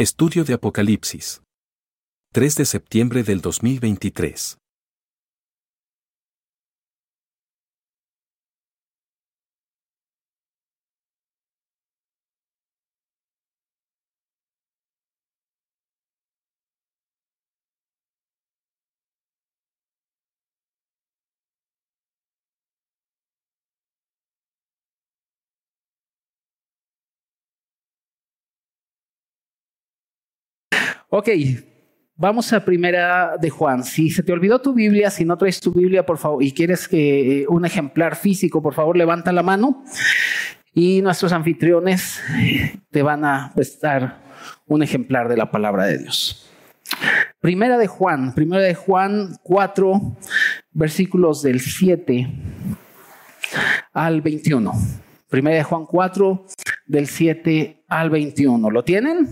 Estudio de Apocalipsis. 3 de septiembre del 2023. Ok, vamos a primera de Juan. Si se te olvidó tu Biblia, si no traes tu Biblia, por favor, y quieres que eh, un ejemplar físico, por favor, levanta la mano. Y nuestros anfitriones te van a prestar un ejemplar de la palabra de Dios. Primera de Juan, primera de Juan 4, versículos del 7 al 21. Primera de Juan 4, del 7 al 21. ¿Lo tienen?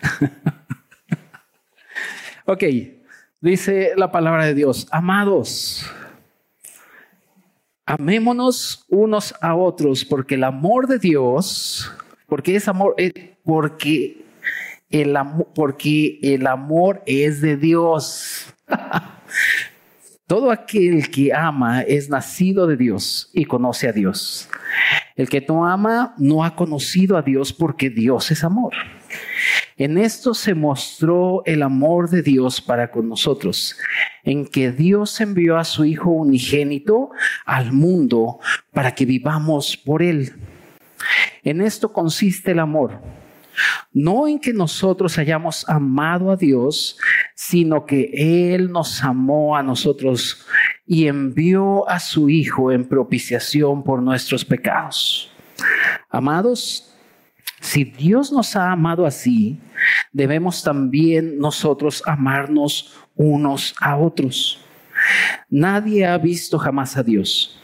ok, dice la palabra de Dios, amados, amémonos unos a otros, porque el amor de Dios, porque es amor, eh, porque el amor, porque el amor es de Dios. Todo aquel que ama es nacido de Dios y conoce a Dios. El que no ama no ha conocido a Dios porque Dios es amor. En esto se mostró el amor de Dios para con nosotros, en que Dios envió a su Hijo unigénito al mundo para que vivamos por Él. En esto consiste el amor. No en que nosotros hayamos amado a Dios, sino que Él nos amó a nosotros y envió a su Hijo en propiciación por nuestros pecados. Amados, si Dios nos ha amado así, debemos también nosotros amarnos unos a otros. Nadie ha visto jamás a Dios.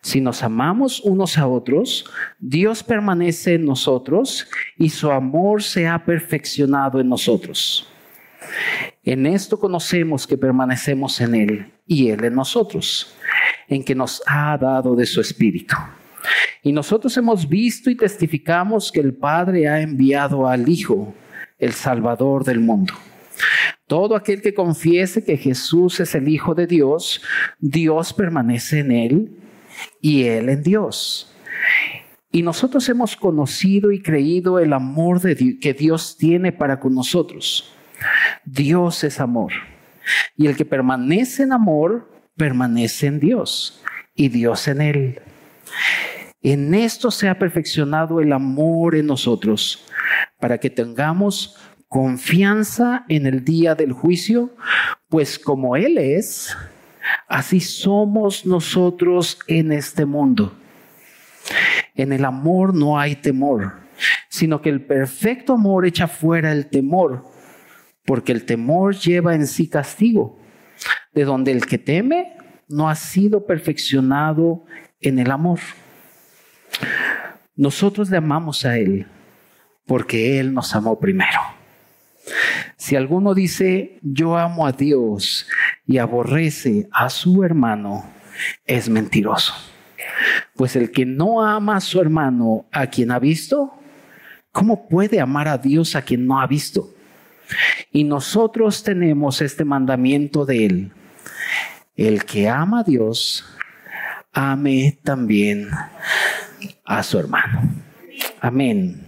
Si nos amamos unos a otros, Dios permanece en nosotros y su amor se ha perfeccionado en nosotros. En esto conocemos que permanecemos en Él y Él en nosotros, en que nos ha dado de su Espíritu. Y nosotros hemos visto y testificamos que el Padre ha enviado al Hijo, el Salvador del mundo. Todo aquel que confiese que Jesús es el Hijo de Dios, Dios permanece en él y él en Dios. Y nosotros hemos conocido y creído el amor que Dios tiene para con nosotros. Dios es amor. Y el que permanece en amor, permanece en Dios y Dios en él. En esto se ha perfeccionado el amor en nosotros, para que tengamos confianza en el día del juicio, pues como Él es, así somos nosotros en este mundo. En el amor no hay temor, sino que el perfecto amor echa fuera el temor, porque el temor lleva en sí castigo, de donde el que teme no ha sido perfeccionado en el amor. Nosotros le amamos a Él porque Él nos amó primero. Si alguno dice, yo amo a Dios y aborrece a su hermano, es mentiroso. Pues el que no ama a su hermano a quien ha visto, ¿cómo puede amar a Dios a quien no ha visto? Y nosotros tenemos este mandamiento de Él. El que ama a Dios, ame también a su hermano. Amén.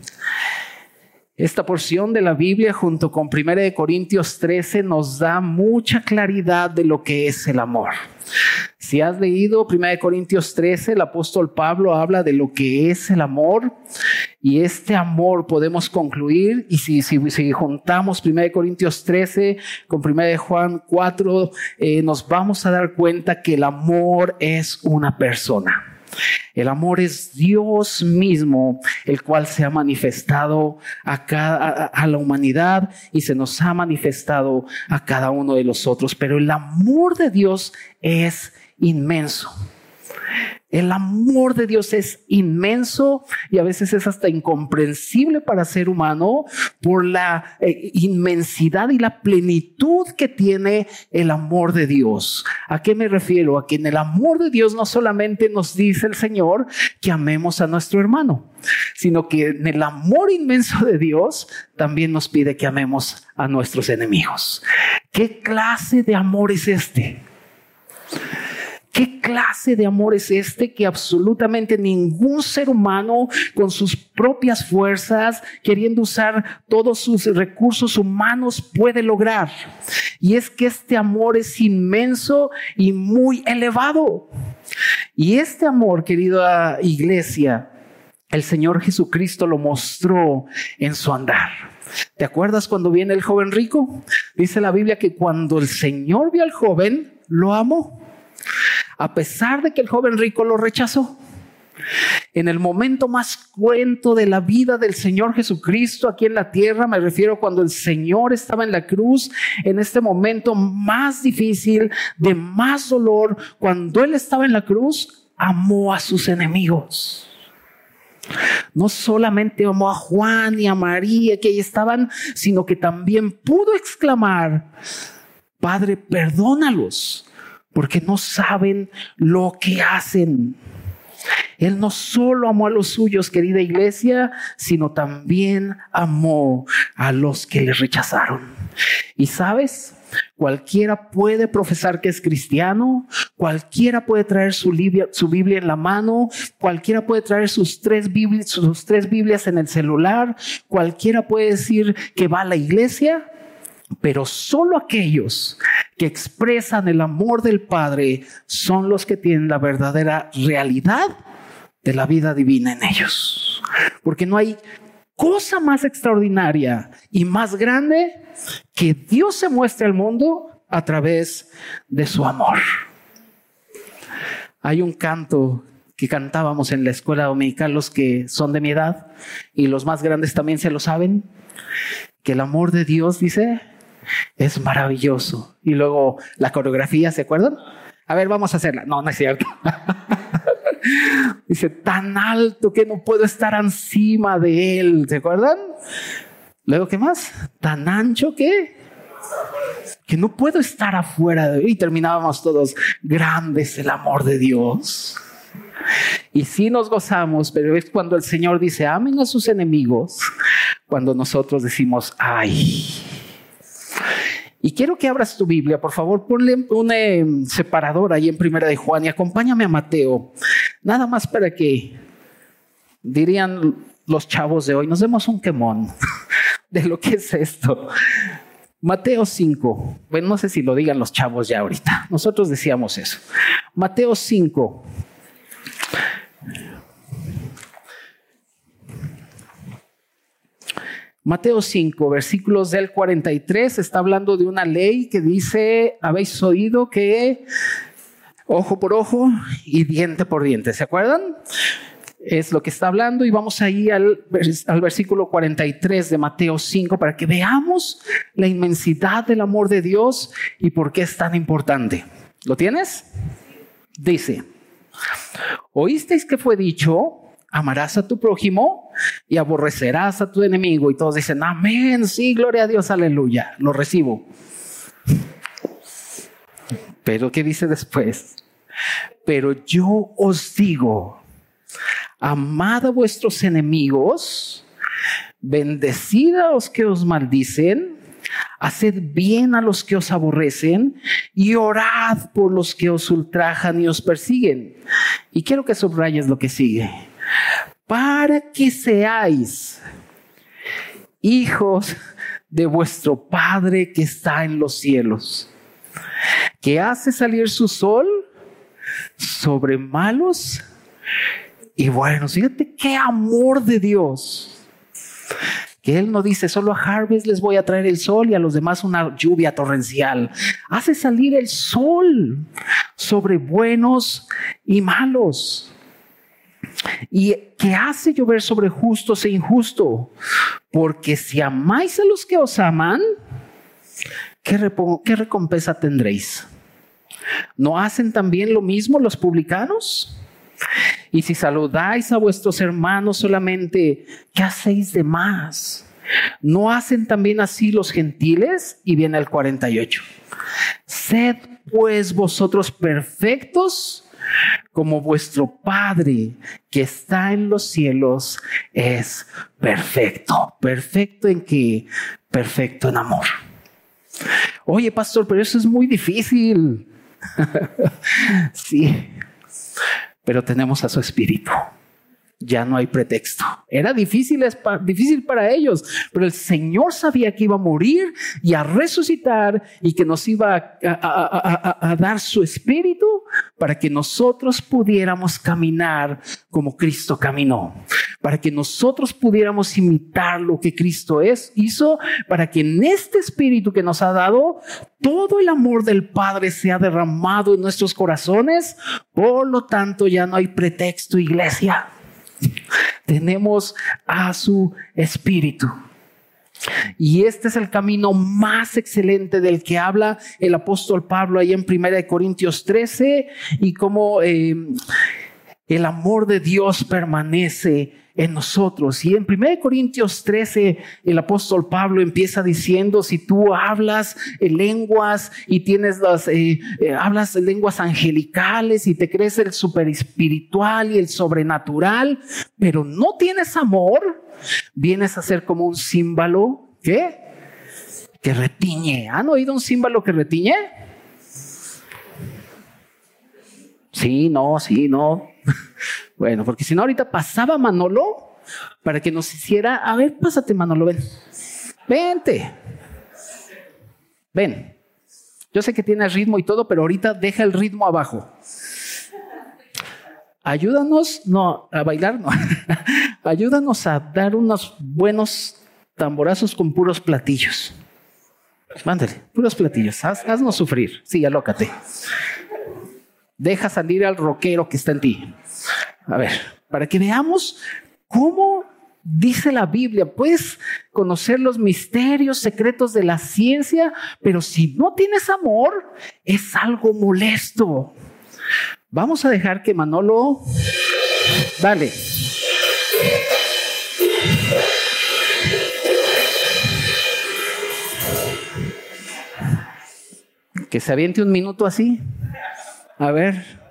Esta porción de la Biblia junto con 1 Corintios 13 nos da mucha claridad de lo que es el amor. Si has leído 1 Corintios 13, el apóstol Pablo habla de lo que es el amor y este amor podemos concluir y si, si, juntamos 1 Corintios 13 con 1 Juan 4, eh, nos vamos a dar cuenta que el amor es una persona. El amor es Dios mismo, el cual se ha manifestado a, cada, a, la humanidad y se nos ha manifestado a cada uno de los otros. Pero el amor de Dios es inmenso. El amor de Dios es inmenso y a veces es hasta incomprensible para ser humano por la eh, inmensidad y la plenitud que tiene el amor de Dios. ¿A qué me refiero? A que en el amor de Dios no solamente nos dice el Señor que amemos a nuestro hermano, sino que en el amor inmenso de Dios también nos pide que amemos a nuestros enemigos. ¿Qué clase de amor es este? ¿Qué clase de amor es este que absolutamente ningún ser humano con sus propias fuerzas, queriendo usar todos sus recursos humanos, puede lograr? Y es que este amor es inmenso y muy elevado. Y este amor, querida iglesia, el Señor Jesucristo lo mostró en su andar. ¿Te acuerdas cuando viene el joven rico? Dice la Biblia que cuando el Señor vio al joven, lo amó a pesar de que el joven rico lo rechazó. En el momento más cruento de la vida del Señor Jesucristo aquí en la tierra, me refiero cuando el Señor estaba en la cruz, en este momento más difícil, de más dolor, cuando Él estaba en la cruz, amó a sus enemigos. No solamente amó a Juan y a María que ahí estaban, sino que también pudo exclamar, Padre, perdónalos, porque no saben lo que hacen. Él no solo amó a los suyos, querida iglesia, sino también amó a los que le rechazaron. Y sabes, cualquiera puede profesar que es cristiano, cualquiera puede traer su, Biblia, en la mano, cualquiera puede traer sus tres, Biblias, sus tres Biblias en el celular, cualquiera puede decir que va a la iglesia, pero solo aquellos que expresan el amor del Padre son los que tienen la verdadera realidad de la vida divina en ellos. Porque no hay cosa más extraordinaria y más grande que Dios se muestre al mundo a través de su amor. Hay un canto que cantábamos en la escuela dominical los que son de mi edad y los más grandes también se lo saben, que el amor de Dios dice es maravilloso. Y luego la coreografía, ¿se acuerdan? A ver, vamos a hacerla. No, no es cierto. Dice, tan alto que no puedo estar encima de él. ¿Se acuerdan? Luego, ¿qué más? Tan ancho que que no puedo estar afuera de él. Y terminábamos todos, grandes el amor de Dios. Y sí nos gozamos, pero es cuando el Señor dice, amen a sus enemigos, cuando nosotros decimos, ay, y quiero que abras tu Biblia, por favor, ponle un eh, separador ahí en Primera de Juan y acompáñame a Mateo. Nada más para que dirían los chavos de hoy, nos demos un quemón de lo que es esto. Mateo 5. Bueno, no sé si lo digan los chavos ya ahorita. Nosotros decíamos eso. Mateo 5. Mateo 5, versículos del 43, está hablando de una ley que dice, habéis oído que ojo por ojo y diente por diente, ¿se acuerdan? Es lo que está hablando y vamos ahí al, al versículo 43 de Mateo 5 para que veamos la inmensidad del amor de Dios y por qué es tan importante. ¿Lo tienes? Dice, oísteis que fue dicho, amarás a tu prójimo y aborrecerás a tu enemigo. Y todos dicen, amén, sí, gloria a Dios, aleluya, lo recibo. Pero ¿qué dice después? Pero yo os digo, amad a vuestros enemigos, bendecid a los que os maldicen, haced bien a los que os aborrecen y orad por los que os ultrajan y os persiguen. Y quiero que subrayes lo que sigue para que seáis hijos de vuestro Padre que está en los cielos, que hace salir su sol sobre malos y buenos. Fíjate qué amor de Dios. Que Él no dice, solo a Harvest les voy a traer el sol y a los demás una lluvia torrencial. Hace salir el sol sobre buenos y malos y que hace llover sobre justos e injustos. Porque si amáis a los que os aman, ¿qué, recompensa tendréis? ¿No hacen también lo mismo los publicanos? Y si saludáis a vuestros hermanos solamente, ¿qué hacéis de más? ¿No hacen también así los gentiles? Y viene el 48. Sed pues vosotros perfectos como vuestro Padre que está en los cielos es perfecto. ¿Perfecto en qué? Perfecto en amor. Oye, pastor, pero eso es muy difícil. sí, pero tenemos a su espíritu ya no hay pretexto. Era difícil, difícil para ellos, pero el Señor sabía que iba a morir y a resucitar y que nos iba a, dar su espíritu para que nosotros pudiéramos caminar como Cristo caminó, para que nosotros pudiéramos imitar lo que Cristo es, hizo, para que en este espíritu que nos ha dado, todo el amor del Padre sea derramado en nuestros corazones. Por lo tanto, ya no hay pretexto, iglesia. Tenemos a su Espíritu. Y este es el camino más excelente del que habla el apóstol Pablo ahí en 1 Corintios 13 y cómo eh, el amor de Dios permanece en nosotros. Y en 1 Corintios 13, el apóstol Pablo empieza diciendo, si tú hablas en lenguas y tienes las, eh, eh, hablas lenguas angelicales y te crees el super espiritual y el sobrenatural, pero no tienes amor, vienes a ser como un símbolo, ¿qué? Que retiñe. ¿Han oído un símbolo que retiñe? Sí, no, sí, no. Bueno, porque si no, ahorita pasaba Manolo para que nos hiciera, a ver, pásate Manolo, ven, vente, ven. Yo sé que tienes ritmo y todo, pero ahorita deja el ritmo abajo. Ayúdanos, no, a bailar, no. Ayúdanos a dar unos buenos tamborazos con puros platillos. Mándale, puros platillos. haznos sufrir. Sí, alócate. Deja salir al rockero que está en ti. A ver, para que veamos cómo dice la Biblia, puedes conocer los misterios secretos de la ciencia, pero si no tienes amor, es algo molesto. Vamos a dejar que Manolo, dale. Que se aviente un minuto así. A ver.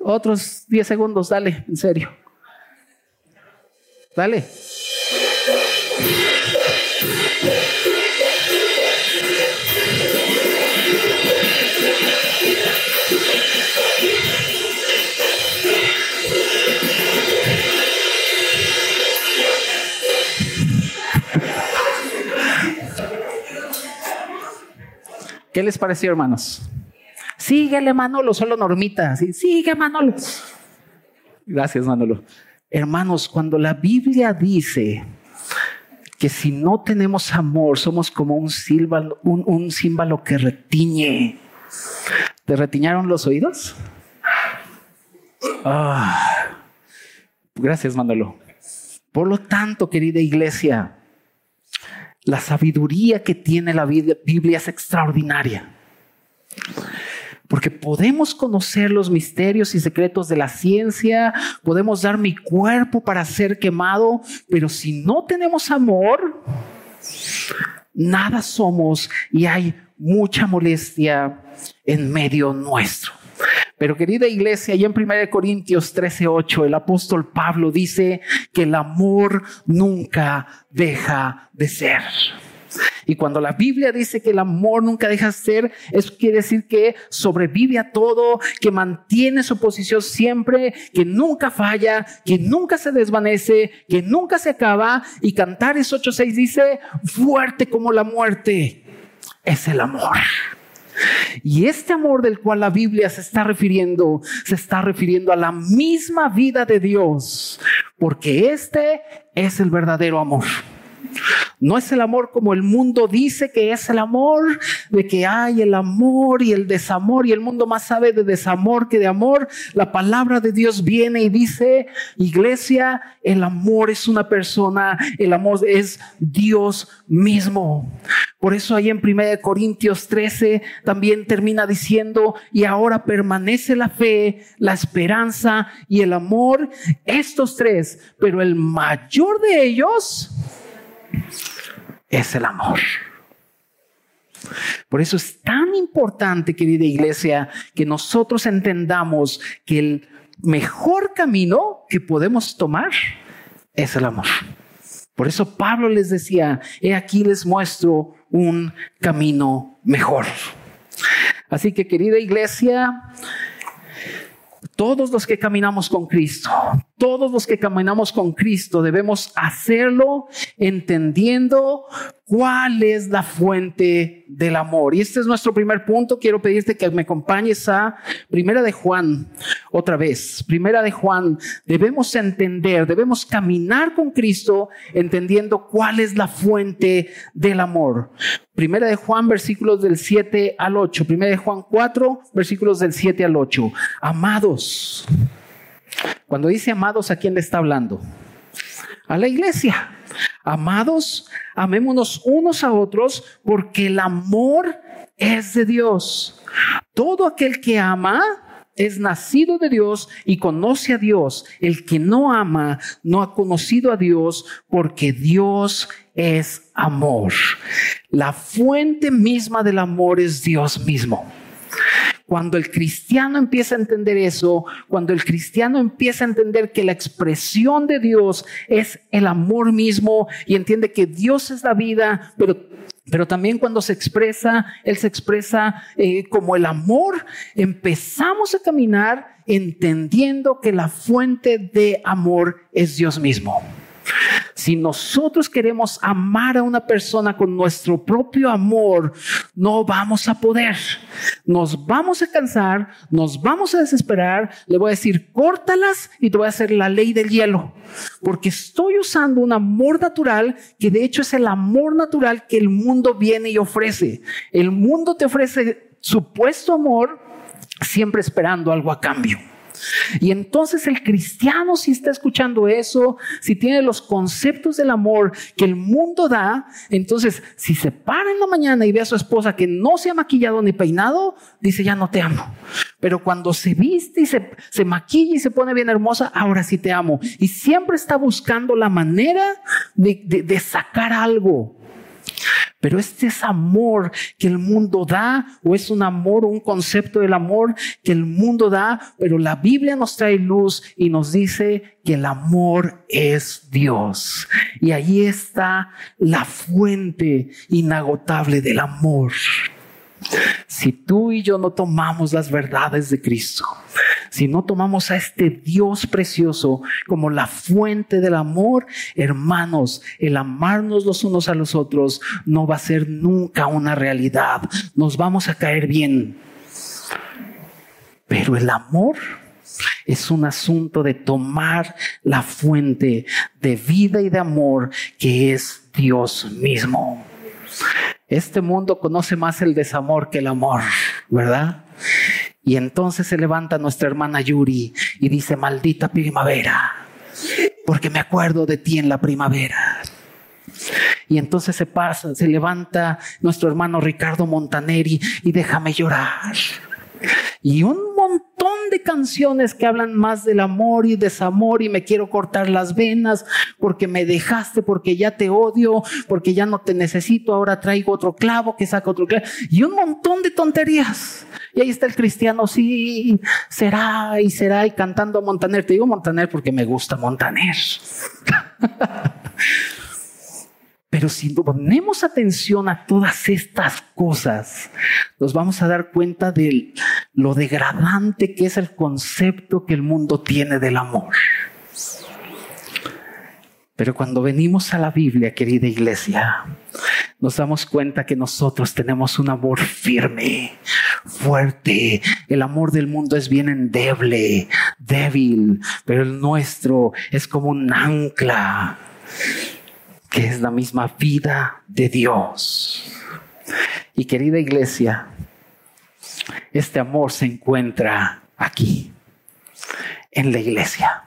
Otros 10 segundos, dale, en serio. Dale. ¿Qué les pareció, hermanos? Síguele, Manolo, solo Normita. ¿sí? Sigue, Manolo. Gracias, Manolo. Hermanos, cuando la Biblia dice que si no tenemos amor, somos como un símbolo, un, símbolo que retiñe. ¿Te retiñaron los oídos? Ah, gracias, Manolo. Por lo tanto, querida iglesia, la sabiduría que tiene la Biblia es extraordinaria porque podemos conocer los misterios y secretos de la ciencia, podemos dar mi cuerpo para ser quemado, pero si no tenemos amor, nada somos y hay mucha molestia en medio nuestro. Pero querida iglesia, y en 1 Corintios 13:8, el apóstol Pablo dice que el amor nunca deja de ser. Y cuando la Biblia dice que el amor nunca deja de ser, eso quiere decir que sobrevive a todo, que mantiene su posición siempre, que nunca falla, que nunca se desvanece, que nunca se acaba. Y Cantares 8:6 dice, fuerte como la muerte es el amor. Y este amor del cual la Biblia se está refiriendo, se está refiriendo a la misma vida de Dios, porque este es el verdadero amor. No es el amor como el mundo dice que es el amor, de que hay el amor y el desamor y el mundo más sabe de desamor que de amor. La palabra de Dios viene y dice, iglesia, el amor es una persona, el amor es Dios mismo. Por eso ahí en 1 Corintios 13 también termina diciendo, y ahora permanece la fe, la esperanza y el amor, estos tres, pero el mayor de ellos es el amor. Por eso es tan importante, querida iglesia, que nosotros entendamos que el mejor camino que podemos tomar es el amor. Por eso Pablo les decía, he aquí les muestro un camino mejor. Así que querida iglesia, todos los que caminamos con Cristo, todos los que caminamos con Cristo debemos hacerlo entendiendo cuál es la fuente del amor. Y este es nuestro primer punto. Quiero pedirte que me acompañes a Primera de Juan otra vez. Primera de Juan. Debemos entender, debemos caminar con Cristo entendiendo cuál es la fuente del amor. Primera de Juan, versículos del 7 al 8. Primera de Juan 4, versículos del 7 al 8. Cuando dice amados, ¿a quién le está hablando? A la iglesia. Amados, amémonos unos a otros porque el amor es de Dios. Todo aquel que ama es nacido de Dios y conoce a Dios. El que no ama no ha conocido a Dios porque Dios es amor. La fuente misma del amor es Dios mismo. Cuando el cristiano empieza a entender eso, cuando el cristiano empieza a entender que la expresión de Dios es el amor mismo y entiende que Dios es la vida, pero pero también cuando se expresa, Él se expresa eh, como el amor, empezamos a caminar entendiendo que la fuente de amor es Dios mismo. Si nosotros queremos amar a una persona con nuestro propio amor, no vamos a poder. Nos vamos a cansar, nos vamos a desesperar. Le voy a decir, córtalas y te voy a hacer la ley del hielo. Porque estoy usando un amor natural que de hecho es el amor natural que el mundo viene y ofrece. El mundo te ofrece supuesto amor siempre esperando algo a cambio. Y entonces el cristiano si está escuchando eso, si tiene los conceptos del amor que el mundo da, entonces si se para en la mañana y ve a su esposa que no se ha maquillado ni peinado, dice ya no te amo. Pero cuando se viste y se, se maquilla y se pone bien hermosa, ahora sí te amo. Y siempre está buscando la manera de, de sacar algo pero este es amor que el mundo da, o es un amor o un concepto del amor que el mundo da, pero la Biblia nos trae luz y nos dice que el amor es Dios. Y ahí está la fuente inagotable del amor. Si tú y yo no tomamos las verdades de Cristo, si no tomamos a este Dios precioso como la fuente del amor, hermanos, el amarnos los unos a los otros no va a ser nunca una realidad. Nos vamos a caer bien. Pero el amor es un asunto de tomar la fuente de vida y de amor que es Dios mismo. Este mundo conoce más el desamor que el amor, ¿verdad? Y entonces se levanta nuestra hermana Yuri y dice, maldita primavera, porque me acuerdo de ti en la primavera. Y entonces se pasa, se levanta nuestro hermano Ricardo Montaneri y déjame llorar. Y un de canciones que hablan más del amor y desamor y me quiero cortar las venas porque me dejaste, porque ya te odio, porque ya no te necesito, ahora traigo otro clavo que saca otro clavo. Y un montón de tonterías. Y ahí está el cristiano, sí, será y será y cantando a Montaner. Te digo Montaner porque me gusta Montaner. Pero si ponemos atención a todas estas cosas, nos vamos a dar cuenta de lo degradante que es el concepto que el mundo tiene del amor. Pero cuando venimos a la Biblia, querida iglesia, nos damos cuenta que nosotros tenemos un amor firme, fuerte. El amor del mundo es bien endeble, débil, pero el nuestro es como un ancla que es la misma vida de Dios. Y querida iglesia, este amor se encuentra aquí, en la iglesia.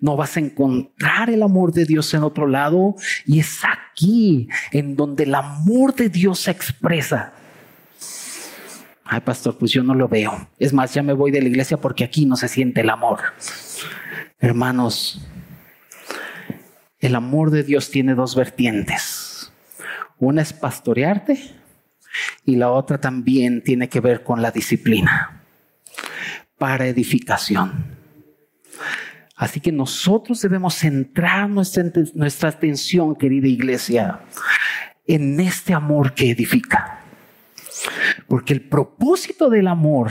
No vas a encontrar el amor de Dios en otro lado y es aquí en donde el amor de Dios se expresa. Ay, pastor, pues yo no lo veo. Es más, ya me voy de la iglesia porque aquí no se siente el amor. Hermanos, el amor de Dios tiene dos vertientes. Una es pastorearte y la otra también tiene que ver con la disciplina para edificación. Así que nosotros debemos centrar nuestra, nuestra atención, querida iglesia, en este amor que edifica. Porque el propósito del amor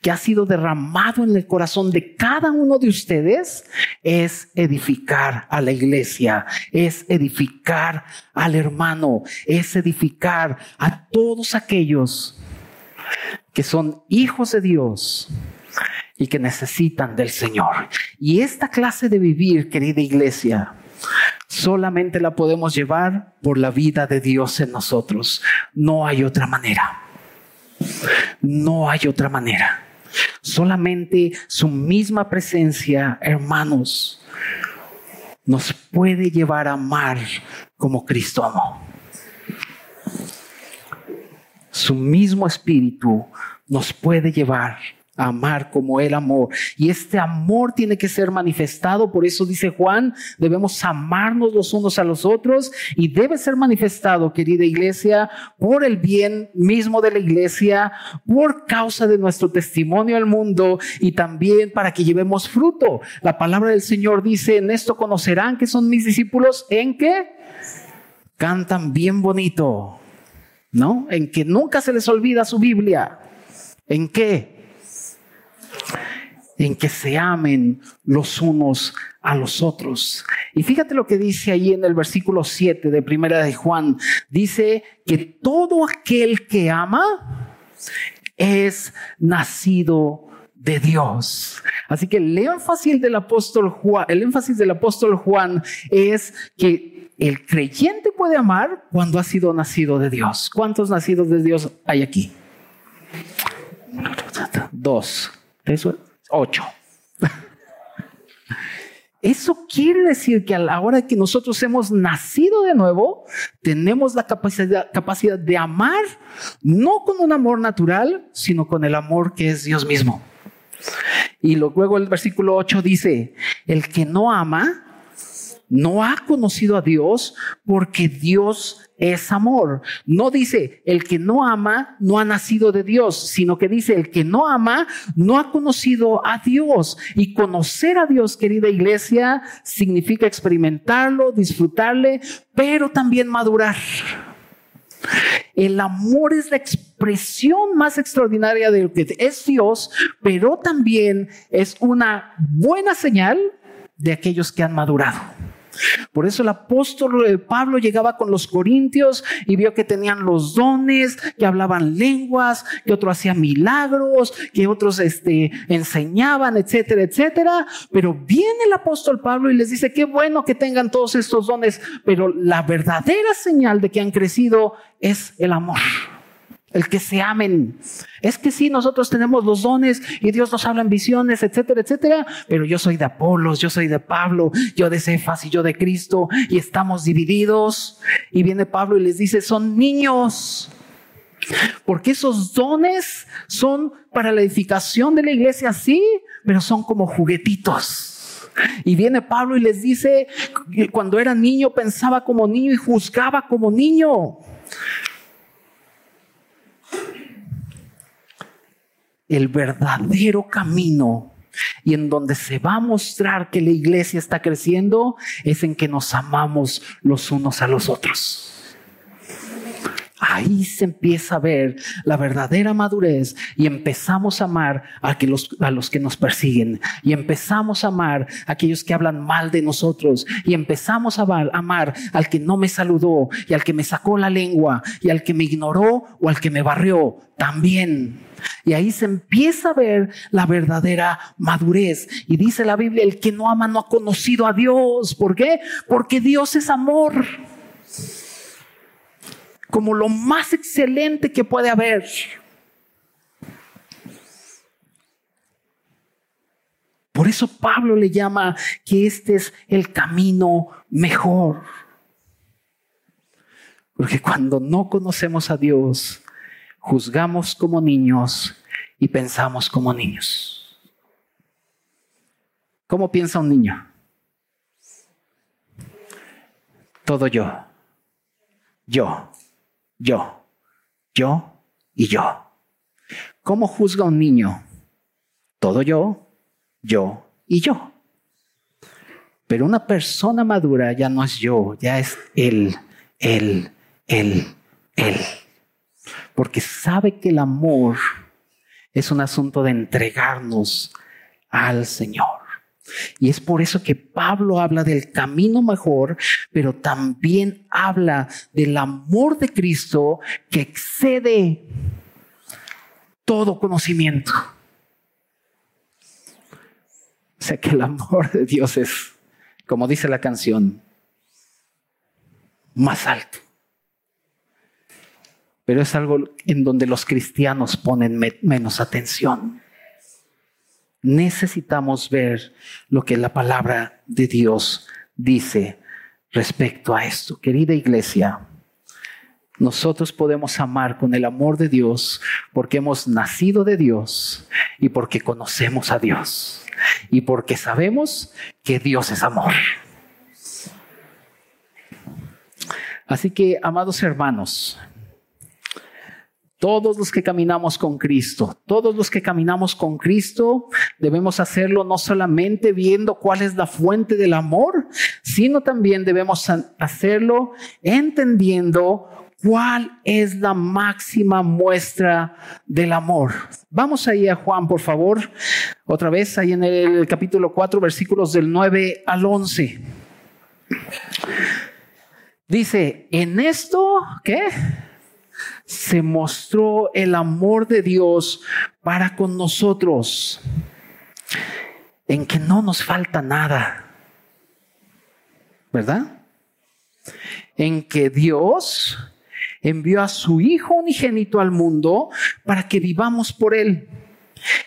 que ha sido derramado en el corazón de cada uno de ustedes es edificar a la iglesia, es edificar al hermano, es edificar a todos aquellos que son hijos de Dios y que necesitan del Señor. Y esta clase de vivir, querida iglesia, solamente la podemos llevar por la vida de Dios en nosotros. No hay otra manera. No hay otra manera. Solamente su misma presencia, hermanos, nos puede llevar a amar como Cristo amó. Su mismo espíritu nos puede llevar amar como Él amó. Y este amor tiene que ser manifestado, por eso dice Juan, debemos amarnos los unos a los otros y debe ser manifestado, querida iglesia, por el bien mismo de la iglesia, por causa de nuestro testimonio al mundo y también para que llevemos fruto. La palabra del Señor dice, en esto conocerán que son mis discípulos, en que cantan bien bonito, ¿no? En que nunca se les olvida su Biblia. ¿En qué? En que se amen los unos a los otros. Y fíjate lo que dice ahí en el versículo 7 de Primera de Juan. Dice que todo aquel que ama es nacido de Dios. Así que el énfasis del apóstol Juan, el énfasis del apóstol Juan es que el creyente puede amar cuando ha sido nacido de Dios. ¿Cuántos nacidos de Dios hay aquí? Dos. Eso, ocho. Eso quiere decir que a la hora que nosotros hemos nacido de nuevo, tenemos la capacidad, capacidad de amar, no con un amor natural, sino con el amor que es Dios mismo. Y luego el versículo 8 dice, el que no ama, no ha conocido a Dios porque Dios es amor. No dice el que no ama no ha nacido de Dios, sino que dice el que no ama no ha conocido a Dios. Y conocer a Dios, querida iglesia, significa experimentarlo, disfrutarle, pero también madurar. El amor es la expresión más extraordinaria de lo que es Dios, pero también es una buena señal de aquellos que han madurado. Por eso el apóstol eh, Pablo llegaba con los corintios y vio que tenían los dones, que hablaban lenguas, que otros hacían milagros, que otros este, enseñaban, etcétera, etcétera. Pero viene el apóstol Pablo y les dice, qué bueno que tengan todos estos dones, pero la verdadera señal de que han crecido es el amor el que se amen. Es que sí, nosotros tenemos los dones y Dios nos habla en visiones, etcétera, etcétera, pero yo soy de Apolos, yo soy de Pablo, yo de Cefas y yo de Cristo y estamos divididos. Y viene Pablo y les dice, son niños. Porque esos dones son para la edificación de la iglesia, sí, pero son como juguetitos. Y viene Pablo y les dice, cuando era niño pensaba como niño y juzgaba como niño. El verdadero camino y en donde se va a mostrar que la iglesia está creciendo es en que nos amamos los unos a los otros. Ahí se empieza a ver la verdadera madurez y empezamos a amar a, los, a los que nos persiguen y empezamos a amar a aquellos que hablan mal de nosotros y empezamos a amar al que no me saludó y al que me sacó la lengua y al que me ignoró o al que me barrió también. Y ahí se empieza a ver la verdadera madurez. Y dice la Biblia, el que no ama no ha conocido a Dios. ¿Por qué? Porque Dios es amor. Como lo más excelente que puede haber. Por eso Pablo le llama que este es el camino mejor. Porque cuando no conocemos a Dios, juzgamos como niños y pensamos como niños. ¿Cómo piensa un niño? Todo yo, yo, yo, yo y yo. ¿Cómo juzga un niño? Todo yo, yo y yo. Pero una persona madura ya no es yo, ya es él, él, él, él. Porque sabe que el amor es un asunto de entregarnos al Señor. Y es por eso que Pablo habla del camino mejor, pero también habla del amor de Cristo que excede todo conocimiento. O sea que el amor de Dios es, como dice la canción, más alto. Pero es algo en donde los cristianos ponen menos atención. Necesitamos ver lo que la palabra de Dios dice respecto a esto. Querida iglesia, nosotros podemos amar con el amor de Dios porque hemos nacido de Dios y porque conocemos a Dios y porque sabemos que Dios es amor. Así que, amados hermanos, todos los que caminamos con Cristo, todos los que caminamos con Cristo, debemos hacerlo no solamente viendo cuál es la fuente del amor, sino también debemos hacerlo entendiendo ¿Cuál es la máxima muestra del amor? Vamos ahí a Juan, por favor. Otra vez, ahí en el capítulo 4, versículos del 9 al 11. Dice, en esto, ¿qué? Se mostró el amor de Dios para con nosotros, en que no nos falta nada. ¿Verdad? En que Dios envió a su Hijo unigénito al mundo para que vivamos por Él.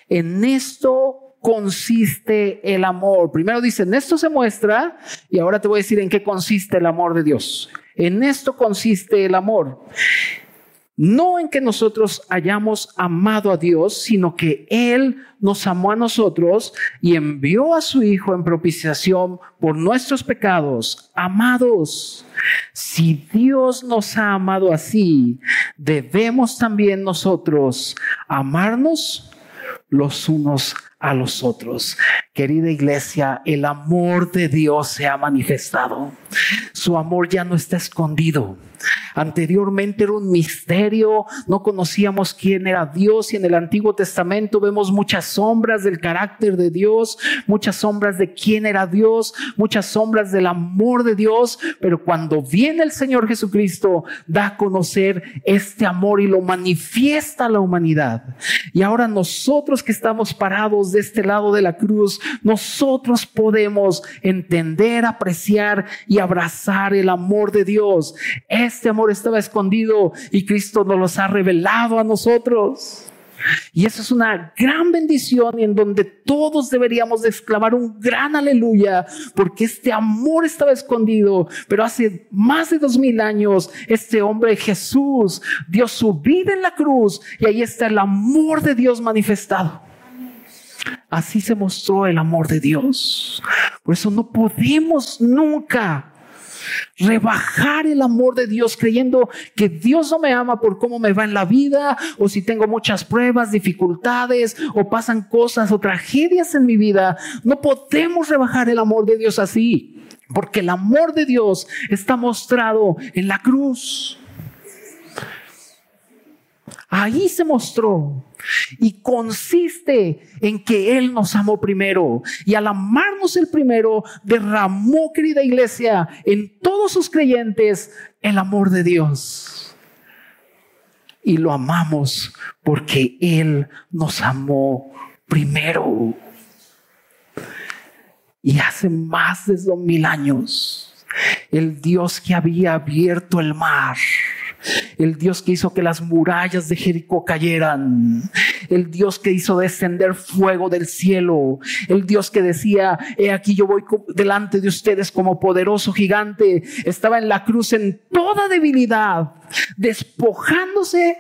En esto consiste el amor. Primero dice, en esto se muestra, y ahora te voy a decir en qué consiste el amor de Dios. En esto consiste el amor no en que nosotros hayamos amado a Dios, sino que Él nos amó a nosotros y envió a su Hijo en propiciación por nuestros pecados. Amados, si Dios nos ha amado así, debemos también nosotros amarnos los unos a los otros. Querida iglesia, el amor de Dios se ha manifestado. Su amor ya no está escondido. Anteriormente era un misterio, no conocíamos quién era Dios y en el Antiguo Testamento vemos muchas sombras del carácter de Dios, muchas sombras de quién era Dios, muchas sombras del amor de Dios, pero cuando viene el Señor Jesucristo da a conocer este amor y lo manifiesta a la humanidad. Y ahora nosotros que estamos parados de este lado de la cruz, nosotros podemos entender, apreciar y abrazar el amor de Dios. Este amor estaba escondido y Cristo nos los ha revelado a nosotros. Y eso es una gran bendición en donde todos deberíamos de exclamar un gran aleluya, porque este amor estaba escondido, pero hace más de dos mil años este hombre Jesús dio su vida en la cruz y ahí está el amor de Dios manifestado. Así se mostró el amor de Dios. Por eso no podemos nunca rebajar el amor de Dios creyendo que Dios no me ama por cómo me va en la vida o si tengo muchas pruebas, dificultades o pasan cosas o tragedias en mi vida. No podemos rebajar el amor de Dios así, porque el amor de Dios está mostrado en la cruz. Ahí se mostró. Y consiste en que Él nos amó primero. Y al amarnos el primero, derramó, querida iglesia, en todos sus creyentes el amor de Dios. Y lo amamos porque Él nos amó primero. Y hace más de dos mil años, el Dios que había abierto el mar el Dios que hizo que las murallas de Jericó cayeran, el Dios que hizo descender fuego del cielo, el Dios que decía, he aquí yo voy delante de ustedes como poderoso gigante, estaba en la cruz en toda debilidad, despojándose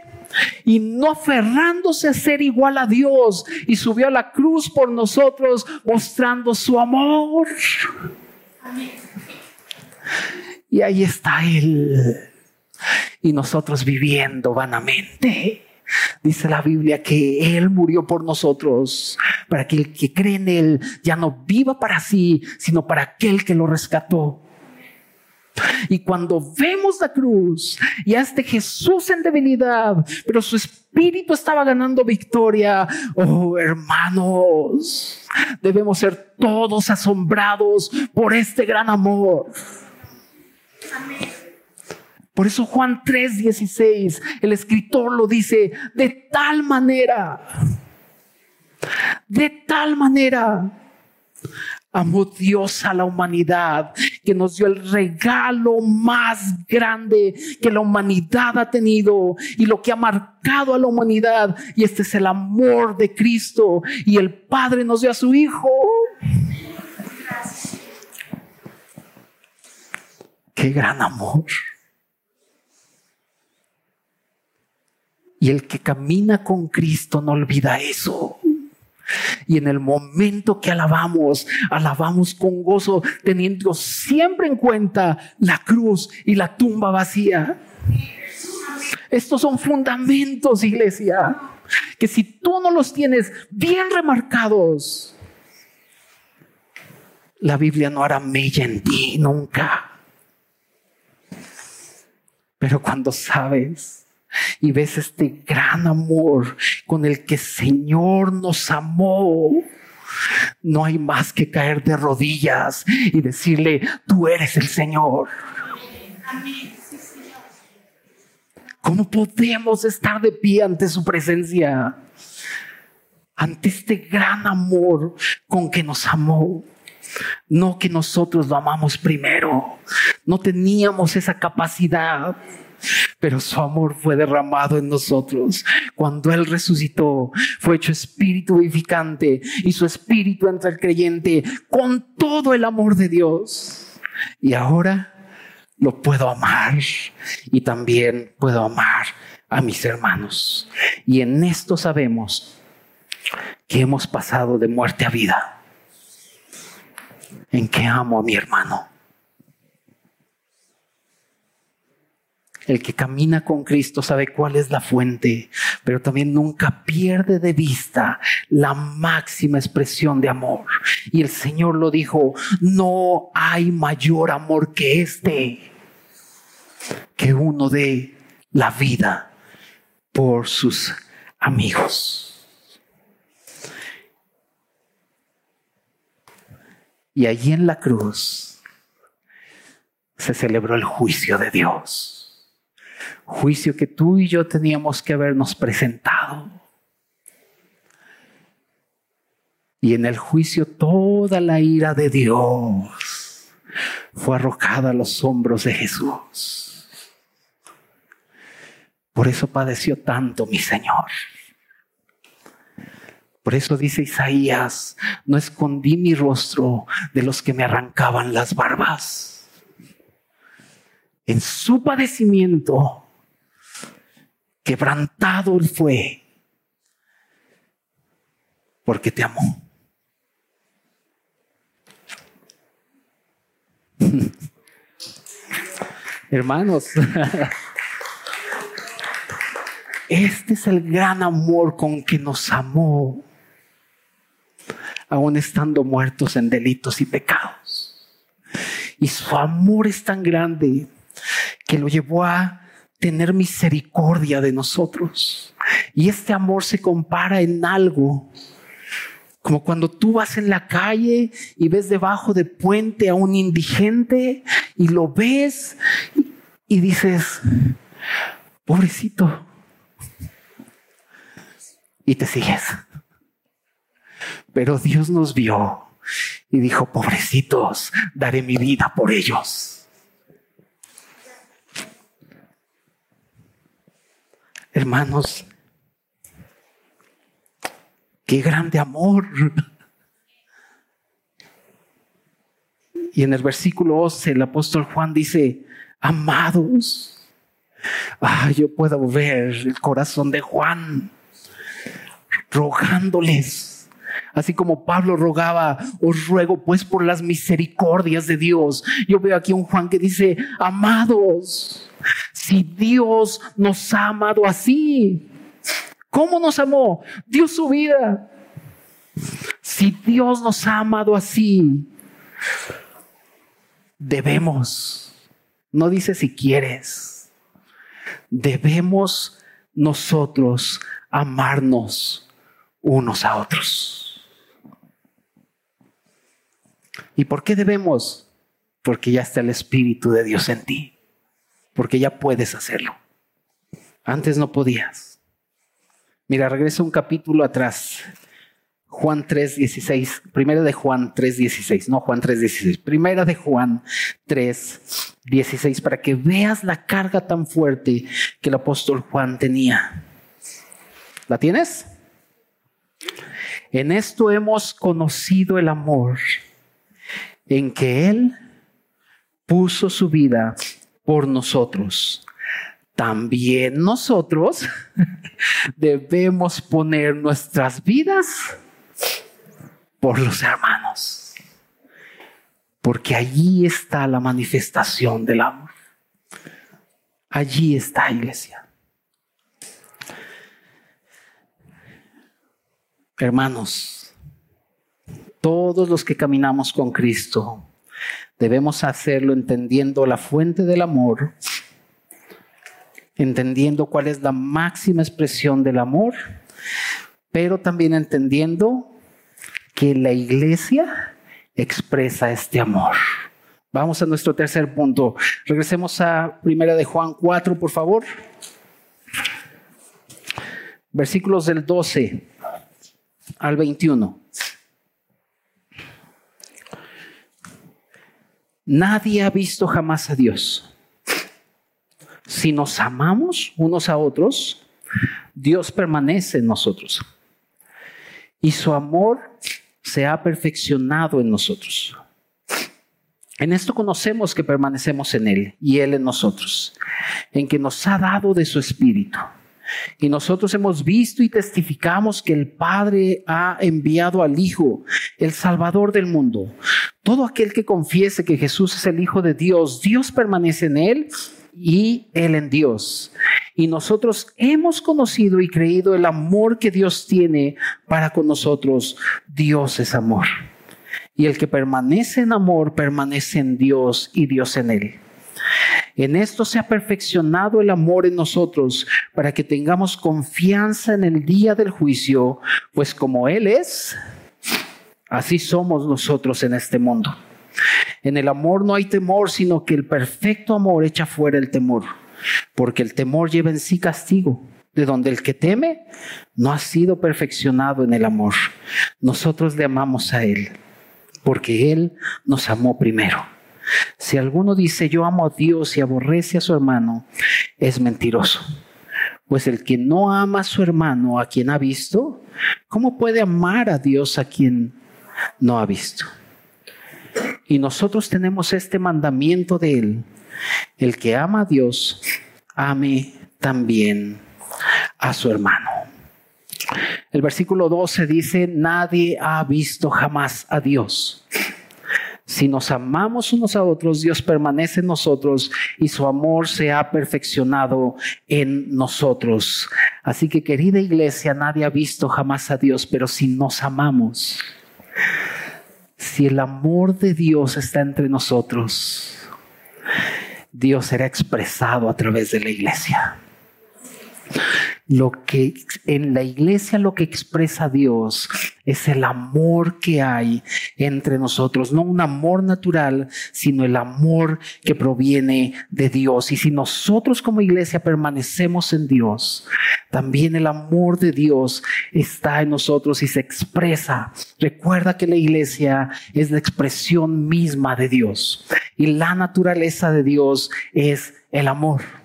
y no aferrándose a ser igual a Dios. Y subió a la cruz por nosotros mostrando su amor. Y ahí está Él. Y nosotros viviendo vanamente. Dice la Biblia que Él murió por nosotros, para que el que cree en Él ya no viva para sí, sino para aquel que lo rescató. Y cuando vemos la cruz y a este Jesús en debilidad, pero su espíritu estaba ganando victoria, oh hermanos, debemos ser todos asombrados por este gran amor. Por eso Juan 3:16, el escritor lo dice, de tal manera, de tal manera amó Dios a la humanidad, que nos dio el regalo más grande que la humanidad ha tenido y lo que ha marcado a la humanidad. Y este es el amor de Cristo. Y el Padre nos dio a su Hijo. Qué gran amor. Y el que camina con Cristo no olvida eso. Y en el momento que alabamos, alabamos con gozo, teniendo siempre en cuenta la cruz y la tumba vacía. Estos son fundamentos, iglesia, que si tú no los tienes bien remarcados, la Biblia no hará mella en ti nunca. Pero cuando sabes y ves este gran amor con el que Señor nos amó. No hay más que caer de rodillas y decirle, tú eres el Señor. ¿Cómo podemos estar de pie ante su presencia? Ante este gran amor con que nos amó. No que nosotros lo amamos primero. No teníamos esa capacidad pero su amor fue derramado en nosotros. Cuando Él resucitó, fue hecho espíritu vivificante y su espíritu entra el creyente con todo el amor de Dios. Y ahora lo puedo amar y también puedo amar a mis hermanos. Y en esto sabemos que hemos pasado de muerte a vida. En que amo a mi hermano El que camina con Cristo sabe cuál es la fuente, pero también nunca pierde de vista la máxima expresión de amor. Y el Señor lo dijo, no hay mayor amor que este, que uno de la vida por sus amigos. Y allí en la cruz se celebró el juicio de Dios juicio que tú y yo teníamos que habernos presentado. Y en el juicio toda la ira de Dios fue arrojada a los hombros de Jesús. Por eso padeció tanto mi Señor. Por eso dice Isaías, no escondí mi rostro de los que me arrancaban las barbas. En su padecimiento quebrantado Él fue porque te amó. Hermanos, este es el gran amor con que nos amó, aún estando muertos en delitos y pecados. Y su amor es tan grande que lo llevó a tener misericordia de nosotros. Y este amor se compara en algo. Como cuando tú vas en la calle y ves debajo de puente a un indigente y lo ves y dices, pobrecito. Y te sigues. Pero Dios nos vio y dijo, pobrecitos, daré mi vida por ellos. Hermanos, qué grande amor. Y en el versículo 11 el apóstol Juan dice, amados, ah, yo puedo ver el corazón de Juan rogándoles. Así como Pablo rogaba, os ruego pues por las misericordias de Dios. Yo veo aquí un Juan que dice, amados, si Dios nos ha amado así, ¿cómo nos amó? Dio su vida. Si Dios nos ha amado así, debemos, no dice si quieres, debemos nosotros amarnos unos a otros. ¿Y por qué debemos? Porque ya está el Espíritu de Dios en ti porque ya puedes hacerlo. Antes no podías. Mira, regreso un capítulo atrás. Juan 3:16, primera de Juan 3:16, no Juan 3:16, primera de Juan 3:16 para que veas la carga tan fuerte que el apóstol Juan tenía. ¿La tienes? En esto hemos conocido el amor en que él puso su vida por nosotros. También nosotros debemos poner nuestras vidas por los hermanos. Porque allí está la manifestación del amor. Allí está, iglesia. Hermanos, todos los que caminamos con Cristo Debemos hacerlo entendiendo la fuente del amor, entendiendo cuál es la máxima expresión del amor, pero también entendiendo que la iglesia expresa este amor. Vamos a nuestro tercer punto. Regresemos a primera de Juan 4, por favor. Versículos del 12 al 21. Nadie ha visto jamás a Dios. Si nos amamos unos a otros, Dios permanece en nosotros. Y su amor se ha perfeccionado en nosotros. En esto conocemos que permanecemos en Él y Él en nosotros, en que nos ha dado de su Espíritu. Y nosotros hemos visto y testificamos que el Padre ha enviado al Hijo, el Salvador del mundo. Todo aquel que confiese que Jesús es el Hijo de Dios, Dios permanece en él y él en Dios. Y nosotros hemos conocido y creído el amor que Dios tiene para con nosotros. Dios es amor. Y el que permanece en amor permanece en Dios y Dios en él. En esto se ha perfeccionado el amor en nosotros para que tengamos confianza en el día del juicio, pues como Él es, así somos nosotros en este mundo. En el amor no hay temor, sino que el perfecto amor echa fuera el temor, porque el temor lleva en sí castigo, de donde el que teme no ha sido perfeccionado en el amor. Nosotros le amamos a Él, porque Él nos amó primero. Si alguno dice yo amo a Dios y aborrece a su hermano, es mentiroso. Pues el que no ama a su hermano, a quien ha visto, ¿cómo puede amar a Dios a quien no ha visto? Y nosotros tenemos este mandamiento de Él. El que ama a Dios, ame también a su hermano. El versículo 12 dice, nadie ha visto jamás a Dios. Si nos amamos unos a otros, Dios permanece en nosotros y su amor se ha perfeccionado en nosotros. Así que querida iglesia, nadie ha visto jamás a Dios, pero si nos amamos, si el amor de Dios está entre nosotros, Dios será expresado a través de la iglesia lo que en la iglesia lo que expresa Dios es el amor que hay entre nosotros, no un amor natural, sino el amor que proviene de Dios. Y si nosotros como iglesia permanecemos en Dios, también el amor de Dios está en nosotros y se expresa. Recuerda que la iglesia es la expresión misma de Dios y la naturaleza de Dios es el amor.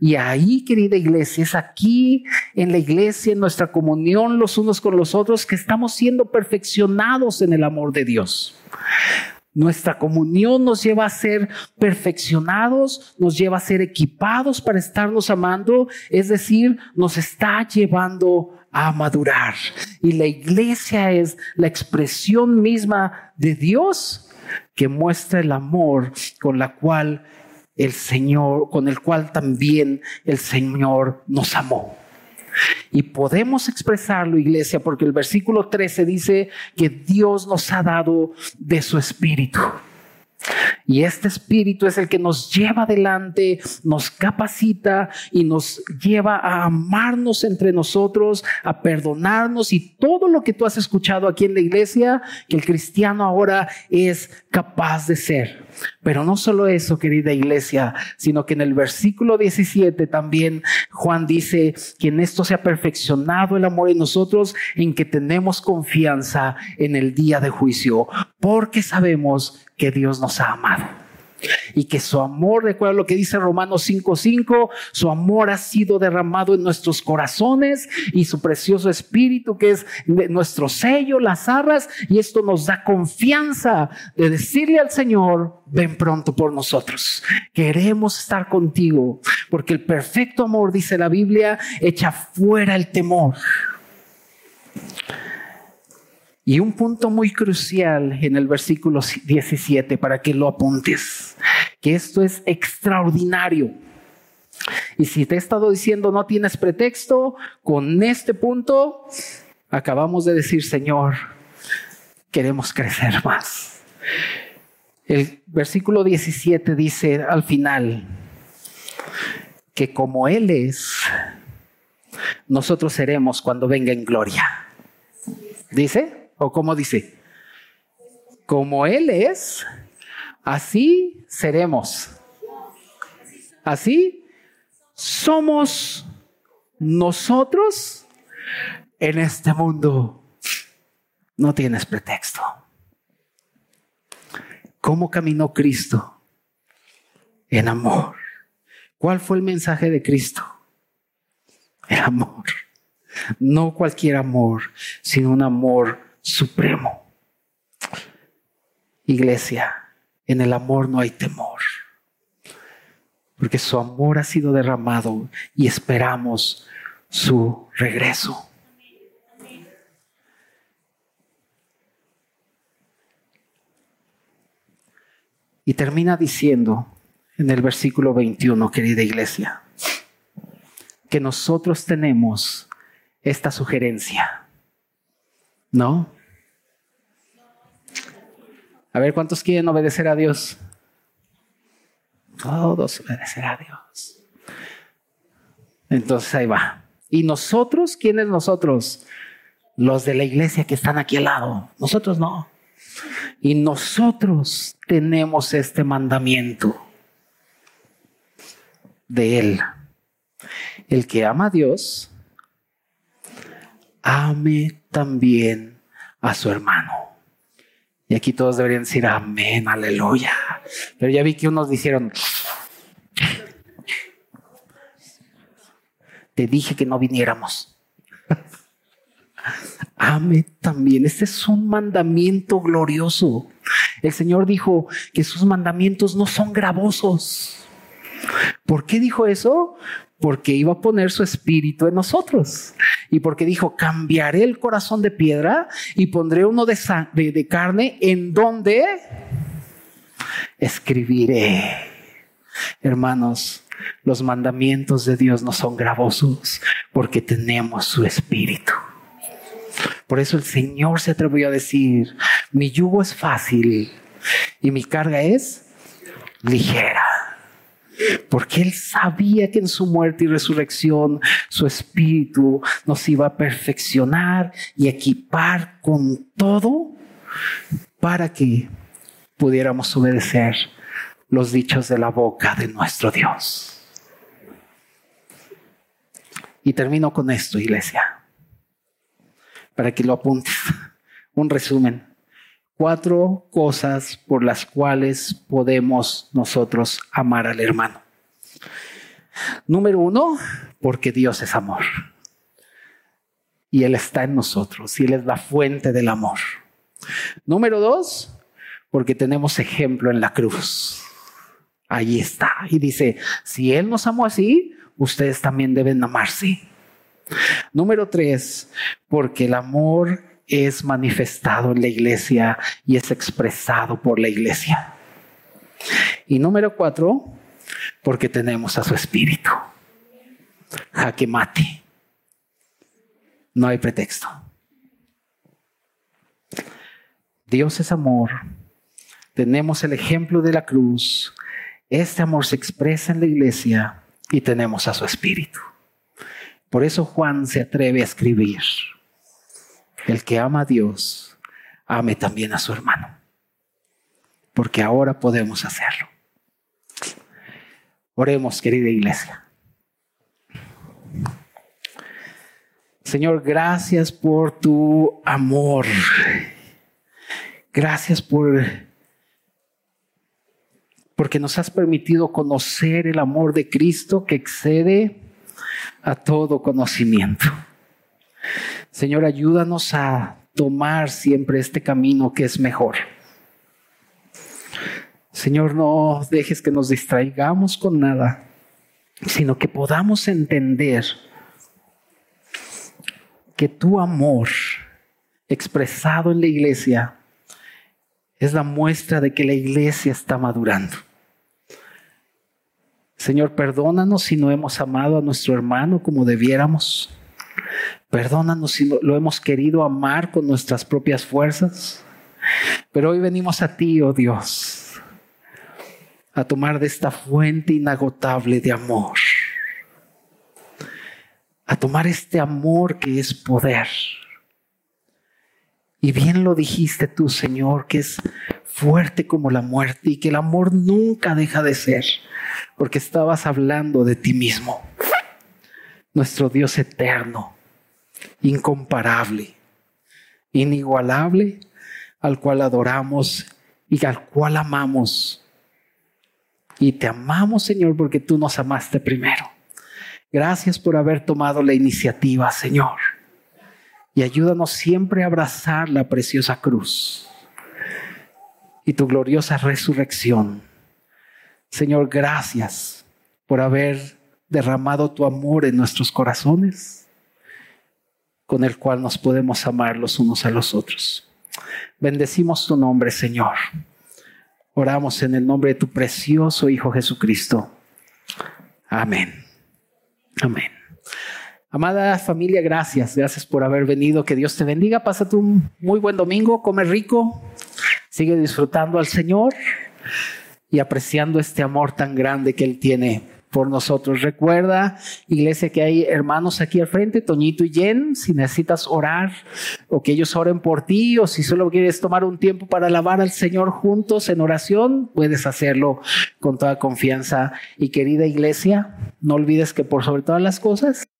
Y ahí, querida iglesia, es aquí en la iglesia, en nuestra comunión los unos con los otros, que estamos siendo perfeccionados en el amor de Dios. Nuestra comunión nos lleva a ser perfeccionados, nos lleva a ser equipados para estarnos amando, es decir, nos está llevando a madurar. Y la iglesia es la expresión misma de Dios que muestra el amor con la cual el Señor, con el cual también el Señor nos amó. Y podemos expresarlo, iglesia, porque el versículo 13 dice que Dios nos ha dado de su espíritu. Y este espíritu es el que nos lleva adelante, nos capacita y nos lleva a amarnos entre nosotros, a perdonarnos y todo lo que tú has escuchado aquí en la iglesia, que el cristiano ahora es capaz de ser. Pero no solo eso, querida iglesia, sino que en el versículo 17 también Juan dice que en esto se ha perfeccionado el amor en nosotros, en que tenemos confianza en el día de juicio, porque sabemos que Dios nos amado y que su amor, recuerda lo que dice Romanos 5:5, su amor ha sido derramado en nuestros corazones y su precioso espíritu que es nuestro sello, las arras, y esto nos da confianza de decirle al Señor, ven pronto por nosotros. Queremos estar contigo, porque el perfecto amor, dice la Biblia, echa fuera el temor. Y un punto muy crucial en el versículo 17 para que lo apuntes, que esto es extraordinario. Y si te he estado diciendo no tienes pretexto, con este punto acabamos de decir, Señor, queremos crecer más. El versículo 17 dice al final que como Él es, nosotros seremos cuando venga en gloria. Dice, ¿O cómo dice? Como Él es, así seremos. Así somos nosotros en este mundo. No tienes pretexto. ¿Cómo caminó Cristo? En amor. ¿Cuál fue el mensaje de Cristo? El amor. No cualquier amor, sino un amor supremo. Iglesia, en el amor no hay temor, porque su amor ha sido derramado y esperamos su regreso. Y termina diciendo en el versículo 21, querida iglesia, que nosotros tenemos esta sugerencia. ¿No? A ver, ¿cuántos quieren obedecer a Dios? Todos obedecer a Dios. Entonces ahí va. ¿Y nosotros? ¿Quiénes nosotros? Los de la iglesia que están aquí al lado. Nosotros no. Y nosotros tenemos este mandamiento de Él. El que ama a Dios, ame también a su hermano. Y aquí todos deberían decir amén, aleluya. Pero ya vi que unos dijeron, te dije que no viniéramos. Ame también. Este es un mandamiento glorioso. El Señor dijo que sus mandamientos no son gravosos. ¿Por qué dijo eso? Porque iba a poner su espíritu en nosotros. Y porque dijo, cambiaré el corazón de piedra y pondré uno de, de, carne en donde escribiré. Hermanos, los mandamientos de Dios no son gravosos porque tenemos su espíritu. Por eso el Señor se atrevió a decir, mi yugo es fácil y mi carga es ligera porque Él sabía que en su muerte y resurrección su espíritu nos iba a perfeccionar y equipar con todo para que pudiéramos obedecer los dichos de la boca de nuestro Dios. Y termino con esto, iglesia, para que lo apuntes. Un resumen cuatro cosas por las cuales podemos nosotros amar al hermano. Número uno, porque Dios es amor. Y Él está en nosotros y Él es la fuente del amor. Número dos, porque tenemos ejemplo en la cruz. Ahí está. Y dice, si Él nos amó así, ustedes también deben amarse. Número tres, porque el amor es manifestado en la iglesia y es expresado por la iglesia. Y número cuatro, porque tenemos a su espíritu. Jaque mate. No hay pretexto. Dios es amor. Tenemos el ejemplo de la cruz. Este amor se expresa en la iglesia y tenemos a su espíritu. Por eso Juan se atreve a escribir, el que ama a Dios, ame también a su hermano, porque ahora podemos hacerlo. Oremos, querida iglesia. Señor, gracias por tu amor. Gracias por porque nos has permitido conocer el amor de Cristo que excede a todo conocimiento. Señor, ayúdanos a tomar siempre este camino que es mejor. Señor, no dejes que nos distraigamos con nada, sino que podamos entender que tu amor expresado en la iglesia es la muestra de que la iglesia está madurando. Señor, perdónanos si no hemos amado a nuestro hermano como debiéramos. Perdónanos si lo hemos querido amar con nuestras propias fuerzas. Pero hoy venimos a ti, oh Dios, a tomar de esta fuente inagotable de amor. A tomar este amor que es poder. Y bien lo dijiste tú, Señor, que es fuerte como la muerte y que el amor nunca deja de ser porque estabas hablando de ti mismo, nuestro Dios eterno, incomparable, inigualable, al cual adoramos y al cual amamos. Y te amamos, Señor, porque tú nos amaste primero. Gracias por haber tomado la iniciativa, Señor. Y ayúdanos siempre a abrazar la preciosa cruz y tu gloriosa resurrección Señor, gracias por haber derramado tu amor en nuestros corazones, con el cual nos podemos amar los unos a los otros. Bendecimos tu nombre, Señor. Oramos en el nombre de tu precioso Hijo Jesucristo. Amén. Amén. Amada familia, gracias. Gracias por haber venido. Que Dios te bendiga. Pásate un muy buen domingo. Come rico. Sigue disfrutando al Señor y apreciando este amor tan grande que Él tiene por nosotros. Recuerda, iglesia, que hay hermanos aquí al frente, Toñito y Jen, si necesitas orar o que ellos oren por ti o si solo quieres tomar un tiempo para alabar al Señor juntos en oración, puedes hacerlo con toda confianza. Y querida iglesia, no olvides que por sobre todas las cosas,